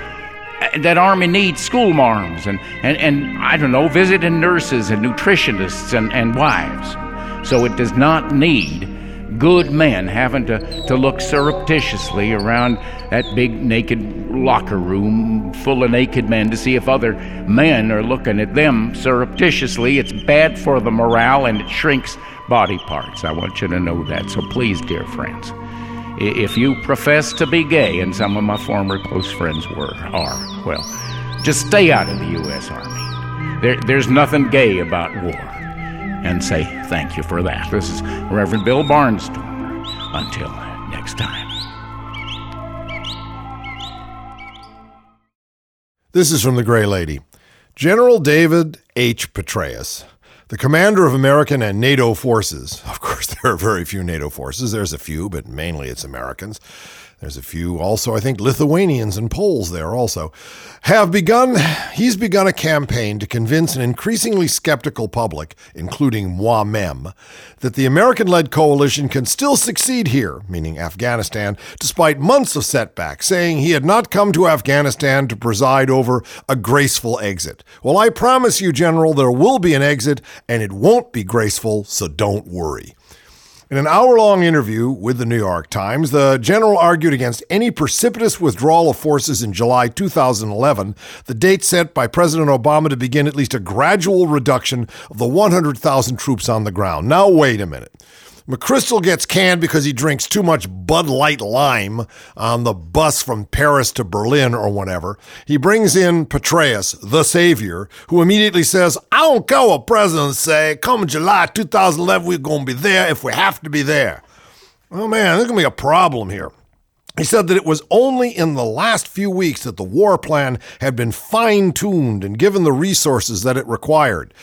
that army needs school marms and, and, and I don't know, visiting nurses and nutritionists and, and wives. So it does not need good men having to, to look surreptitiously around that big naked locker room full of naked men to see if other men are looking at them surreptitiously. It's bad for the morale and it shrinks body parts. I want you to know that. So please, dear friends, if you profess to be gay, and some of my former close friends were, are, well, just stay out of the U.S. Army. There, there's nothing gay about war. And say thank you for that. This is Reverend Bill Barnstormer. Until next time. This is from The Gray Lady. General David H. Petraeus, the commander of American and NATO forces. Of course, (laughs) there are very few NATO forces. There's a few, but mainly it's Americans. There's a few also, I think, Lithuanians and Poles there also. Have begun, he's begun a campaign to convince an increasingly skeptical public, including moi-même, that the American led coalition can still succeed here, meaning Afghanistan, despite months of setbacks, saying he had not come to Afghanistan to preside over a graceful exit. Well, I promise you, General, there will be an exit, and it won't be graceful, so don't worry. In an hour long interview with the New York Times, the general argued against any precipitous withdrawal of forces in July 2011, the date set by President Obama to begin at least a gradual reduction of the 100,000 troops on the ground. Now, wait a minute. McChrystal gets canned because he drinks too much Bud Light Lime on the bus from Paris to Berlin or whatever. He brings in Petraeus, the savior, who immediately says, I don't care what presidents say. Come July 2011, we're going to be there if we have to be there. Oh man, there's going to be a problem here. He said that it was only in the last few weeks that the war plan had been fine tuned and given the resources that it required.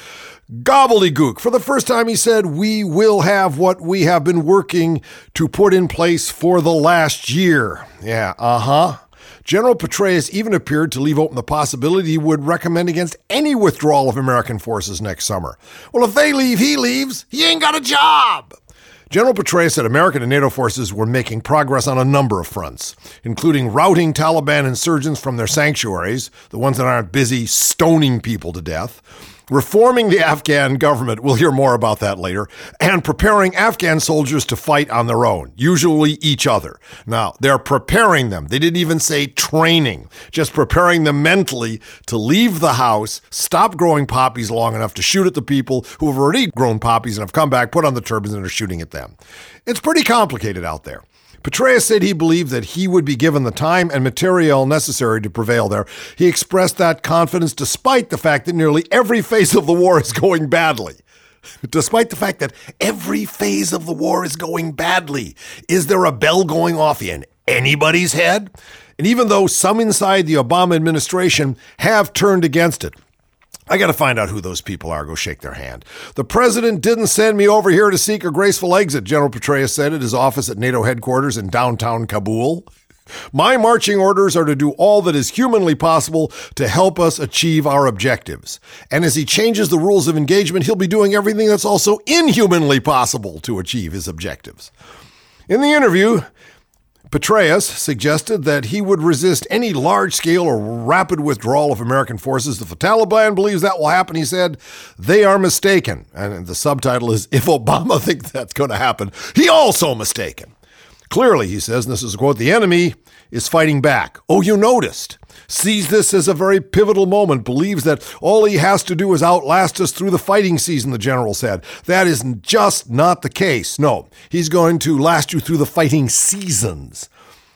Gobbledygook. For the first time, he said, We will have what we have been working to put in place for the last year. Yeah, uh huh. General Petraeus even appeared to leave open the possibility he would recommend against any withdrawal of American forces next summer. Well, if they leave, he leaves. He ain't got a job. General Petraeus said American and NATO forces were making progress on a number of fronts, including routing Taliban insurgents from their sanctuaries, the ones that aren't busy stoning people to death, reforming the Afghan government, we'll hear more about that later, and preparing Afghan soldiers to fight on their own, usually each other. Now, they're preparing them. They didn't even say training, just preparing them mentally to leave the house, stop growing poppies long enough to shoot at the people who have already grown poppies and have come back, put on the turbans, and are shooting at them. It's pretty complicated out there. Petraeus said he believed that he would be given the time and material necessary to prevail there. He expressed that confidence despite the fact that nearly every phase of the war is going badly. Despite the fact that every phase of the war is going badly, is there a bell going off in anybody's head? And even though some inside the Obama administration have turned against it, I got to find out who those people are. Go shake their hand. The president didn't send me over here to seek a graceful exit, General Petraeus said at his office at NATO headquarters in downtown Kabul. My marching orders are to do all that is humanly possible to help us achieve our objectives. And as he changes the rules of engagement, he'll be doing everything that's also inhumanly possible to achieve his objectives. In the interview, Petraeus suggested that he would resist any large scale or rapid withdrawal of American forces. If the Taliban believes that will happen, he said, they are mistaken. And the subtitle is If Obama (laughs) thinks that's going to happen, he also mistaken. Clearly, he says, and this is a quote, the enemy is fighting back. Oh, you noticed. Sees this as a very pivotal moment, believes that all he has to do is outlast us through the fighting season, the general said. That is just not the case. No, he's going to last you through the fighting seasons.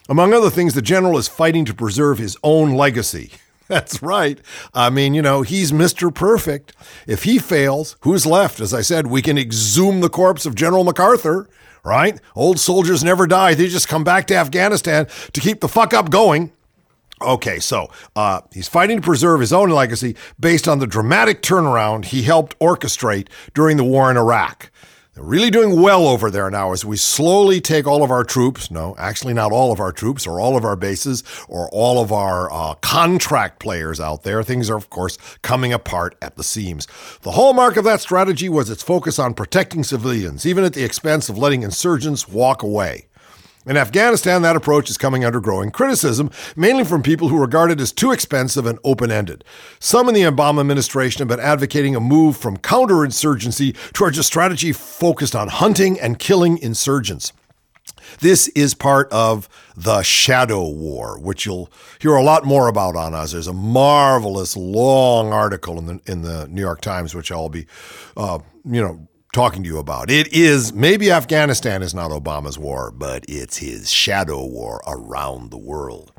Among other things, the general is fighting to preserve his own legacy. (laughs) That's right. I mean, you know, he's Mr. Perfect. If he fails, who's left? As I said, we can exhume the corpse of General MacArthur right? Old soldiers never die. They just come back to Afghanistan to keep the fuck up going. Okay, so uh, he's fighting to preserve his own legacy based on the dramatic turnaround he helped orchestrate during the war in Iraq. They're really doing well over there now as we slowly take all of our troops, no, actually not all of our troops or all of our bases or all of our uh, contract players out there. Things are, of course, coming apart at the seams. The hallmark of that strategy was its focus on protecting civilians, even at the expense of letting insurgents walk away. In Afghanistan, that approach is coming under growing criticism, mainly from people who regard it as too expensive and open ended. Some in the Obama administration have been advocating a move from counterinsurgency towards a strategy focused on hunting and killing insurgents. This is part of the shadow war, which you'll hear a lot more about on us. There's a marvelous long article in the in the New York Times, which I'll be, uh, you know, talking to you about. It is maybe Afghanistan is not Obama's war, but it's his shadow war around the world.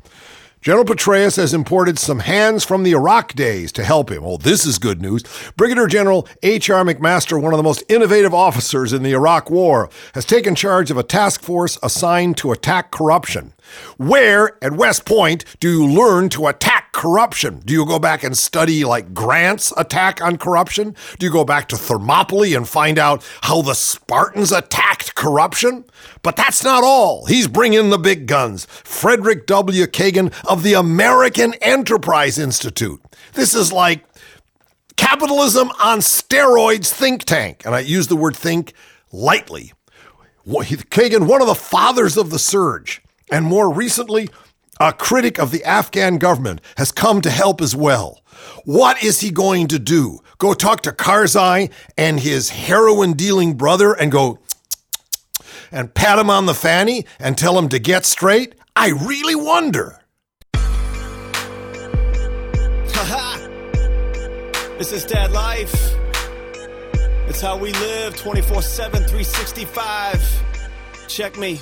General Petraeus has imported some hands from the Iraq days to help him. Oh, this is good news. Brigadier General H.R. McMaster, one of the most innovative officers in the Iraq War, has taken charge of a task force assigned to attack corruption. Where at West Point do you learn to attack corruption? Do you go back and study like Grant's attack on corruption? Do you go back to Thermopylae and find out how the Spartans attacked corruption? But that's not all. He's bringing the big guns. Frederick W. Kagan of the American Enterprise Institute. This is like capitalism on steroids think tank. And I use the word think lightly. Kagan, one of the fathers of the surge, and more recently, a critic of the Afghan government, has come to help as well. What is he going to do? Go talk to Karzai and his heroin dealing brother and go and pat him on the fanny and tell him to get straight? I really wonder. This is Dad Life. It's how we live 24 7, 365. Check me.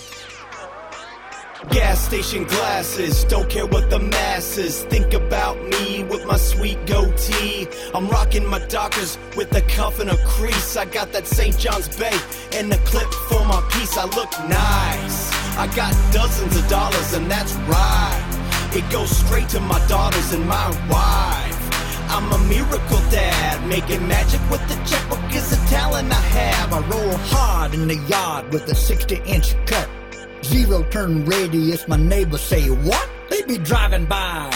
Gas station glasses, don't care what the masses think about me with my sweet goatee. I'm rocking my Dockers with a cuff and a crease. I got that St. John's Bay and the clip for my piece. I look nice. I got dozens of dollars, and that's right. It goes straight to my daughters and my wife. I'm a miracle dad, making magic with the checkbook is a talent I have. I roll hard in the yard with a 60 inch cut. Zero turn radius, my neighbors say, What? They be driving by,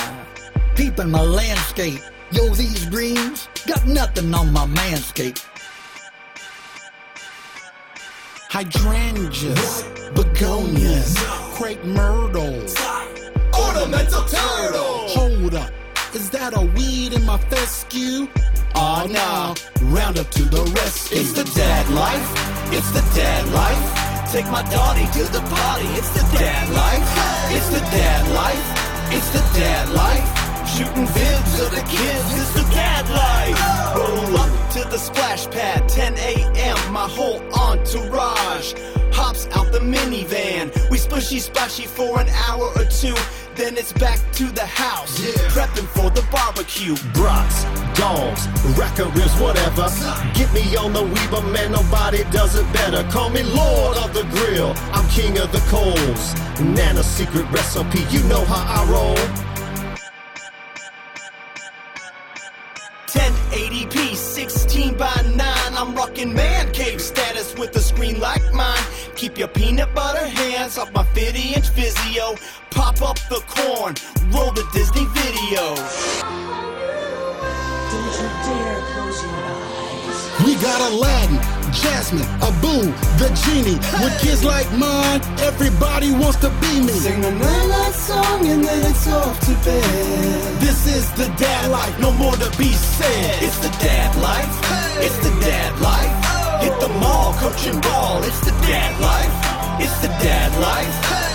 peeping my landscape. Yo, these greens got nothing on my manscape. Hydrangeas, begonias, crepe myrtles, Ornamental turtle! Hold up, is that a weed in my fescue? Oh no, round up to the rescue. It's the dad life, it's the dad life. Take my daughter to the party, it's the dad life. It's the dad life, it's the dad life. Shooting vids of the kids, it's the dad life. Roll up to the splash pad, 10 a.m. My whole entourage hops out the minivan. We splishy splashy for an hour or two. Then it's back to the house, prepping for the barbecue. brats, dogs, racker ribs, whatever. Get me on the Weber, man, nobody does it better. Call me Lord of the Grill, I'm king of the coals. Nana secret recipe, you know how I roll. 1080p, 16 by 9. I'm rocking man cave status with a screen like mine. Keep your peanut butter hands off my 50 inch Vizio. Pop up the corn, roll the Disney video. We got Aladdin, Jasmine, Abu, the genie. With kids like mine, everybody wants to be me. Sing a night song and then it's off to bed. This is the dad life, no more to be said. It's the dad life, it's the dad life. Oh. Hit the mall, coaching ball, it's the dad life. It's the dad life,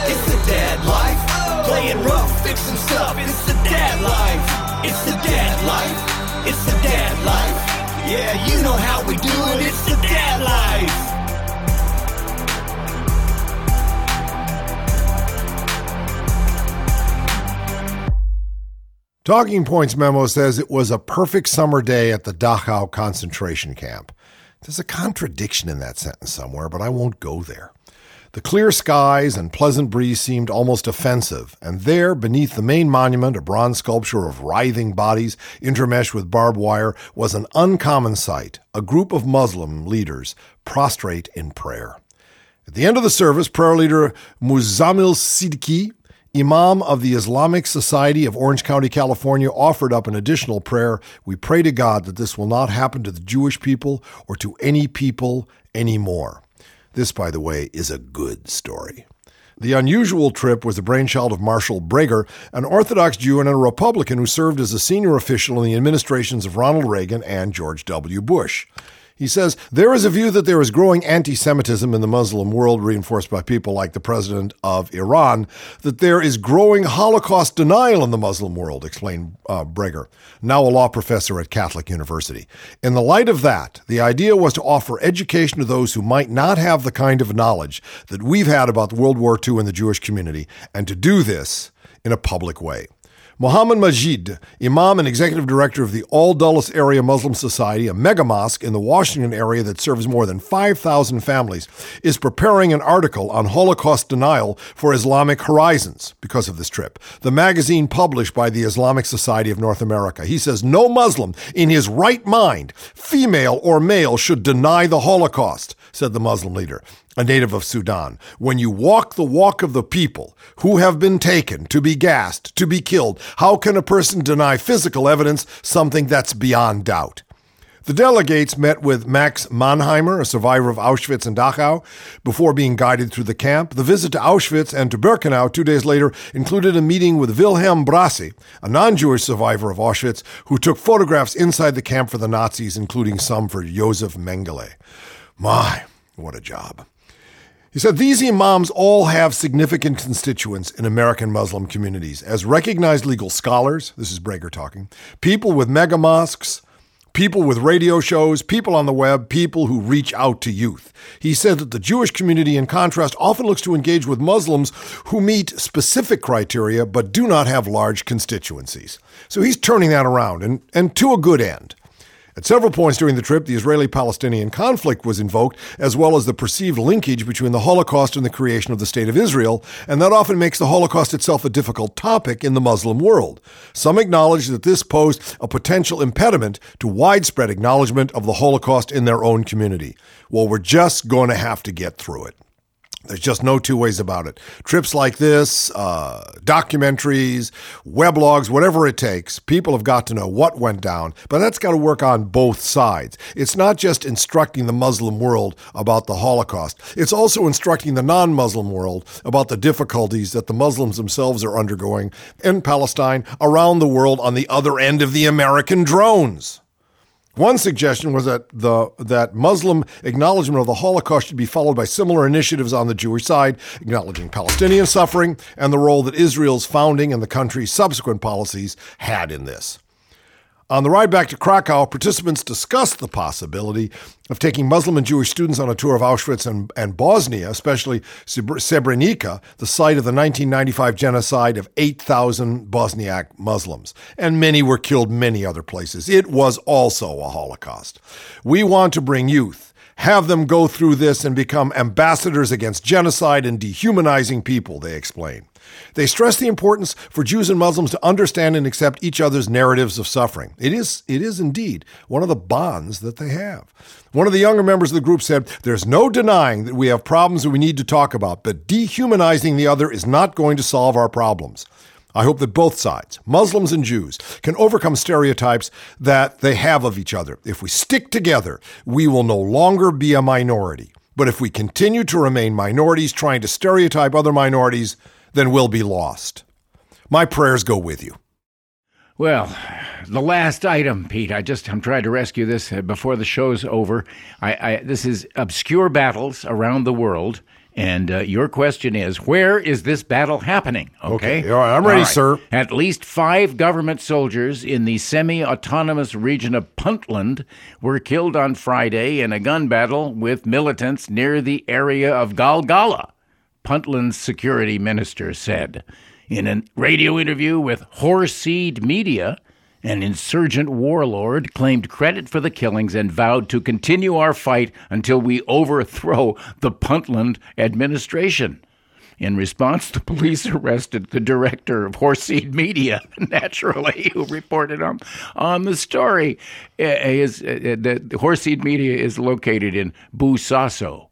it's the dad life. Oh. Playing rough, fixing stuff, it's the dad life. It's the dad life, it's the dad. Yeah, you know how we do it, it's the dad life. Talking Points memo says it was a perfect summer day at the Dachau concentration camp. There's a contradiction in that sentence somewhere, but I won't go there. The clear skies and pleasant breeze seemed almost offensive, and there, beneath the main monument, a bronze sculpture of writhing bodies intermeshed with barbed wire, was an uncommon sight a group of Muslim leaders prostrate in prayer. At the end of the service, prayer leader Muzammil Siddiqi, Imam of the Islamic Society of Orange County, California, offered up an additional prayer. We pray to God that this will not happen to the Jewish people or to any people anymore. This, by the way, is a good story. The unusual trip was the brainchild of Marshall Breger, an Orthodox Jew and a Republican who served as a senior official in the administrations of Ronald Reagan and George W. Bush. He says there is a view that there is growing anti Semitism in the Muslim world, reinforced by people like the president of Iran, that there is growing Holocaust denial in the Muslim world, explained uh, Breger, now a law professor at Catholic University. In the light of that, the idea was to offer education to those who might not have the kind of knowledge that we've had about World War II and the Jewish community, and to do this in a public way. Muhammad Magid, Imam and Executive Director of the All Dulles Area Muslim Society, a mega mosque in the Washington area that serves more than 5,000 families, is preparing an article on Holocaust denial for Islamic Horizons because of this trip, the magazine published by the Islamic Society of North America. He says no Muslim in his right mind, female or male, should deny the Holocaust, said the Muslim leader a native of Sudan. When you walk the walk of the people who have been taken to be gassed, to be killed, how can a person deny physical evidence, something that's beyond doubt? The delegates met with Max Mannheimer, a survivor of Auschwitz and Dachau, before being guided through the camp. The visit to Auschwitz and to Birkenau two days later included a meeting with Wilhelm Brasse, a non Jewish survivor of Auschwitz, who took photographs inside the camp for the Nazis, including some for Josef Mengele. My, what a job. He said these imams all have significant constituents in American Muslim communities. As recognized legal scholars, this is Breger talking, people with mega mosques, people with radio shows, people on the web, people who reach out to youth. He said that the Jewish community, in contrast, often looks to engage with Muslims who meet specific criteria but do not have large constituencies. So he's turning that around, and, and to a good end. At several points during the trip, the Israeli Palestinian conflict was invoked, as well as the perceived linkage between the Holocaust and the creation of the State of Israel, and that often makes the Holocaust itself a difficult topic in the Muslim world. Some acknowledge that this posed a potential impediment to widespread acknowledgement of the Holocaust in their own community. Well, we're just going to have to get through it. There's just no two ways about it. Trips like this, uh, documentaries, weblogs, whatever it takes, people have got to know what went down, but that's got to work on both sides. It's not just instructing the Muslim world about the Holocaust, it's also instructing the non Muslim world about the difficulties that the Muslims themselves are undergoing in Palestine, around the world, on the other end of the American drones. One suggestion was that the that Muslim acknowledgement of the Holocaust should be followed by similar initiatives on the Jewish side, acknowledging Palestinian suffering and the role that Israel's founding and the country's subsequent policies had in this. On the ride back to Krakow, participants discussed the possibility of taking Muslim and Jewish students on a tour of Auschwitz and, and Bosnia, especially Srebrenica, the site of the 1995 genocide of 8,000 Bosniak Muslims. And many were killed many other places. It was also a Holocaust. We want to bring youth have them go through this and become ambassadors against genocide and dehumanizing people, they explain. They stress the importance for Jews and Muslims to understand and accept each other's narratives of suffering. It is, it is indeed one of the bonds that they have. One of the younger members of the group said, There's no denying that we have problems that we need to talk about, but dehumanizing the other is not going to solve our problems. I hope that both sides, Muslims and Jews, can overcome stereotypes that they have of each other. If we stick together, we will no longer be a minority. But if we continue to remain minorities trying to stereotype other minorities, then we'll be lost. My prayers go with you. Well, the last item, Pete. I just I'm trying to rescue this uh, before the show's over. I, I this is obscure battles around the world, and uh, your question is, where is this battle happening? Okay, Okay, all right, I'm ready, sir. At least five government soldiers in the semi-autonomous region of Puntland were killed on Friday in a gun battle with militants near the area of Galgala. Puntland's security minister said. In a radio interview with Horseed Media, an insurgent warlord claimed credit for the killings and vowed to continue our fight until we overthrow the Puntland administration. In response, the police arrested the director of Horseed Media, (laughs) naturally, who reported on, on the story. Uh, Is, uh, the Horseed Media is located in Bosaso.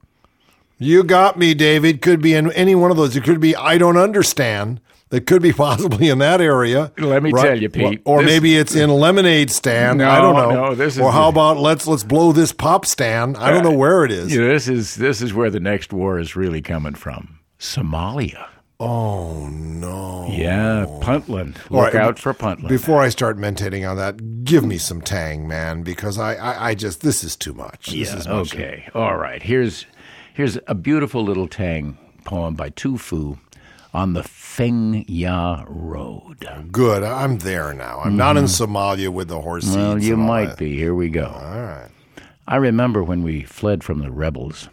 You got me, David. Could be in any one of those. It could be I don't understand. That could be (laughs) possibly in that area. Let me tell you, Pete, Or this- maybe it's in lemonade stand. No, I don't know. no, this is or how about let's let's blow this pop stand. I don't know uh, where it is. Yeah, this is this is where the next war is really coming from. Somalia. Oh no. Yeah, Puntland. Look right, out for Puntland. Before I start mentating on that, give me some tang, man, because I, I, I just this is too much. This yeah, is much. okay. All right. Here's here's a beautiful little Tang poem by Tu Fu on the Feng Ya Road. Good. I'm there now. I'm not in Somalia with the horse seeds. Mm-hmm. Well, you might that. be. Here we go. All right. I remember when we fled from the rebels,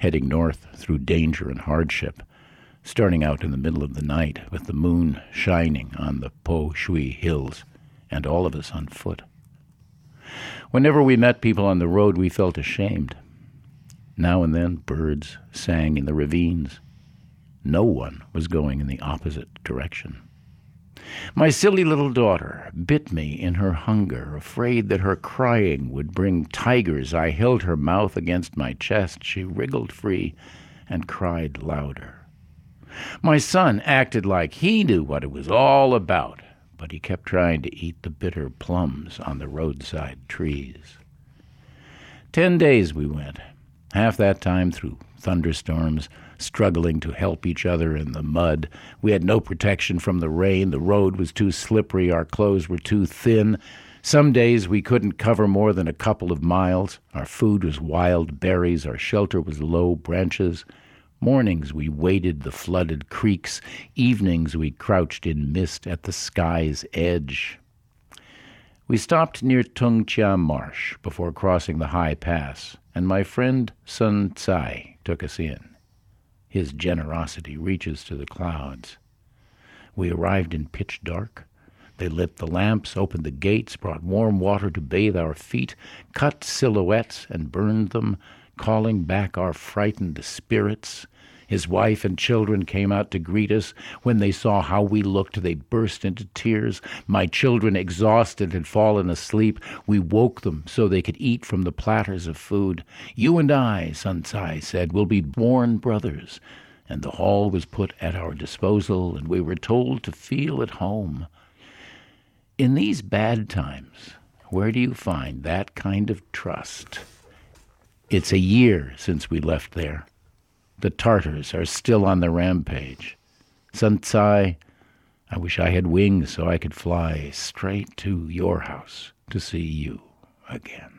heading north through danger and hardship. starting out in the middle of the night with the moon shining on the Po Shui hills, and all of us on foot. Whenever we met people on the road, we felt ashamed. Now and then, birds sang in the ravines. No one was going in the opposite direction. My silly little daughter bit me in her hunger, afraid that her crying would bring tigers. I held her mouth against my chest. She wriggled free and cried louder. My son acted like he knew what it was all about, but he kept trying to eat the bitter plums on the roadside trees. Ten days we went, half that time through thunderstorms, struggling to help each other in the mud. We had no protection from the rain. The road was too slippery. Our clothes were too thin. Some days we couldn't cover more than a couple of miles. Our food was wild berries. Our shelter was low branches. Mornings we waded the flooded creeks. Evenings we crouched in mist at the sky's edge. We stopped near Tung Chia Marsh before crossing the high pass, and my friend Sun Tsai took us in. His generosity reaches to the clouds. We arrived in pitch dark. They lit the lamps, opened the gates, brought warm water to bathe our feet, cut silhouettes and burned them, calling back our frightened spirits. His wife and children came out to greet us. When they saw how we looked, they burst into tears. My children, exhausted, had fallen asleep. We woke them so they could eat from the platters of food. You and I, Sun Tsai said, will be born brothers. And the hall was put at our disposal, and we were told to feel at home. In these bad times, where do you find that kind of trust? It's a year since we left there. The Tartars are still on the rampage. Sun Tsai, I wish I had wings so I could fly straight to your house to see you again.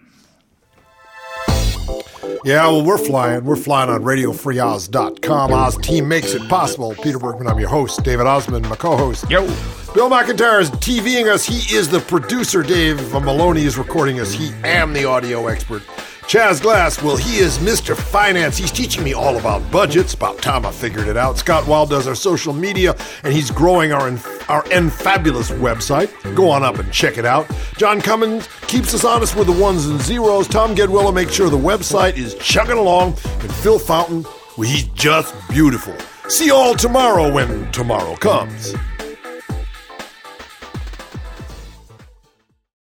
Yeah, well, we're flying. We're flying on RadioFreeOz.com. Oz team makes it possible. Peter Bergman, I'm your host. David Ossman, my co-host. Yo. Bill McIntyre is TVing us. He is the producer. Dave Maloney is recording us. He am the audio expert. Chaz Glass, well, he is Mr. Finance. He's teaching me all about budgets. About time I figured it out. Scott Wild does our social media, and he's growing our our Fabulous website. Go on up and check it out. John Cummins keeps us honest with the ones and zeros. Tom Gedwilla makes sure the website is chugging along. And Phil Fountain, well, he's just beautiful. See you all tomorrow when tomorrow comes.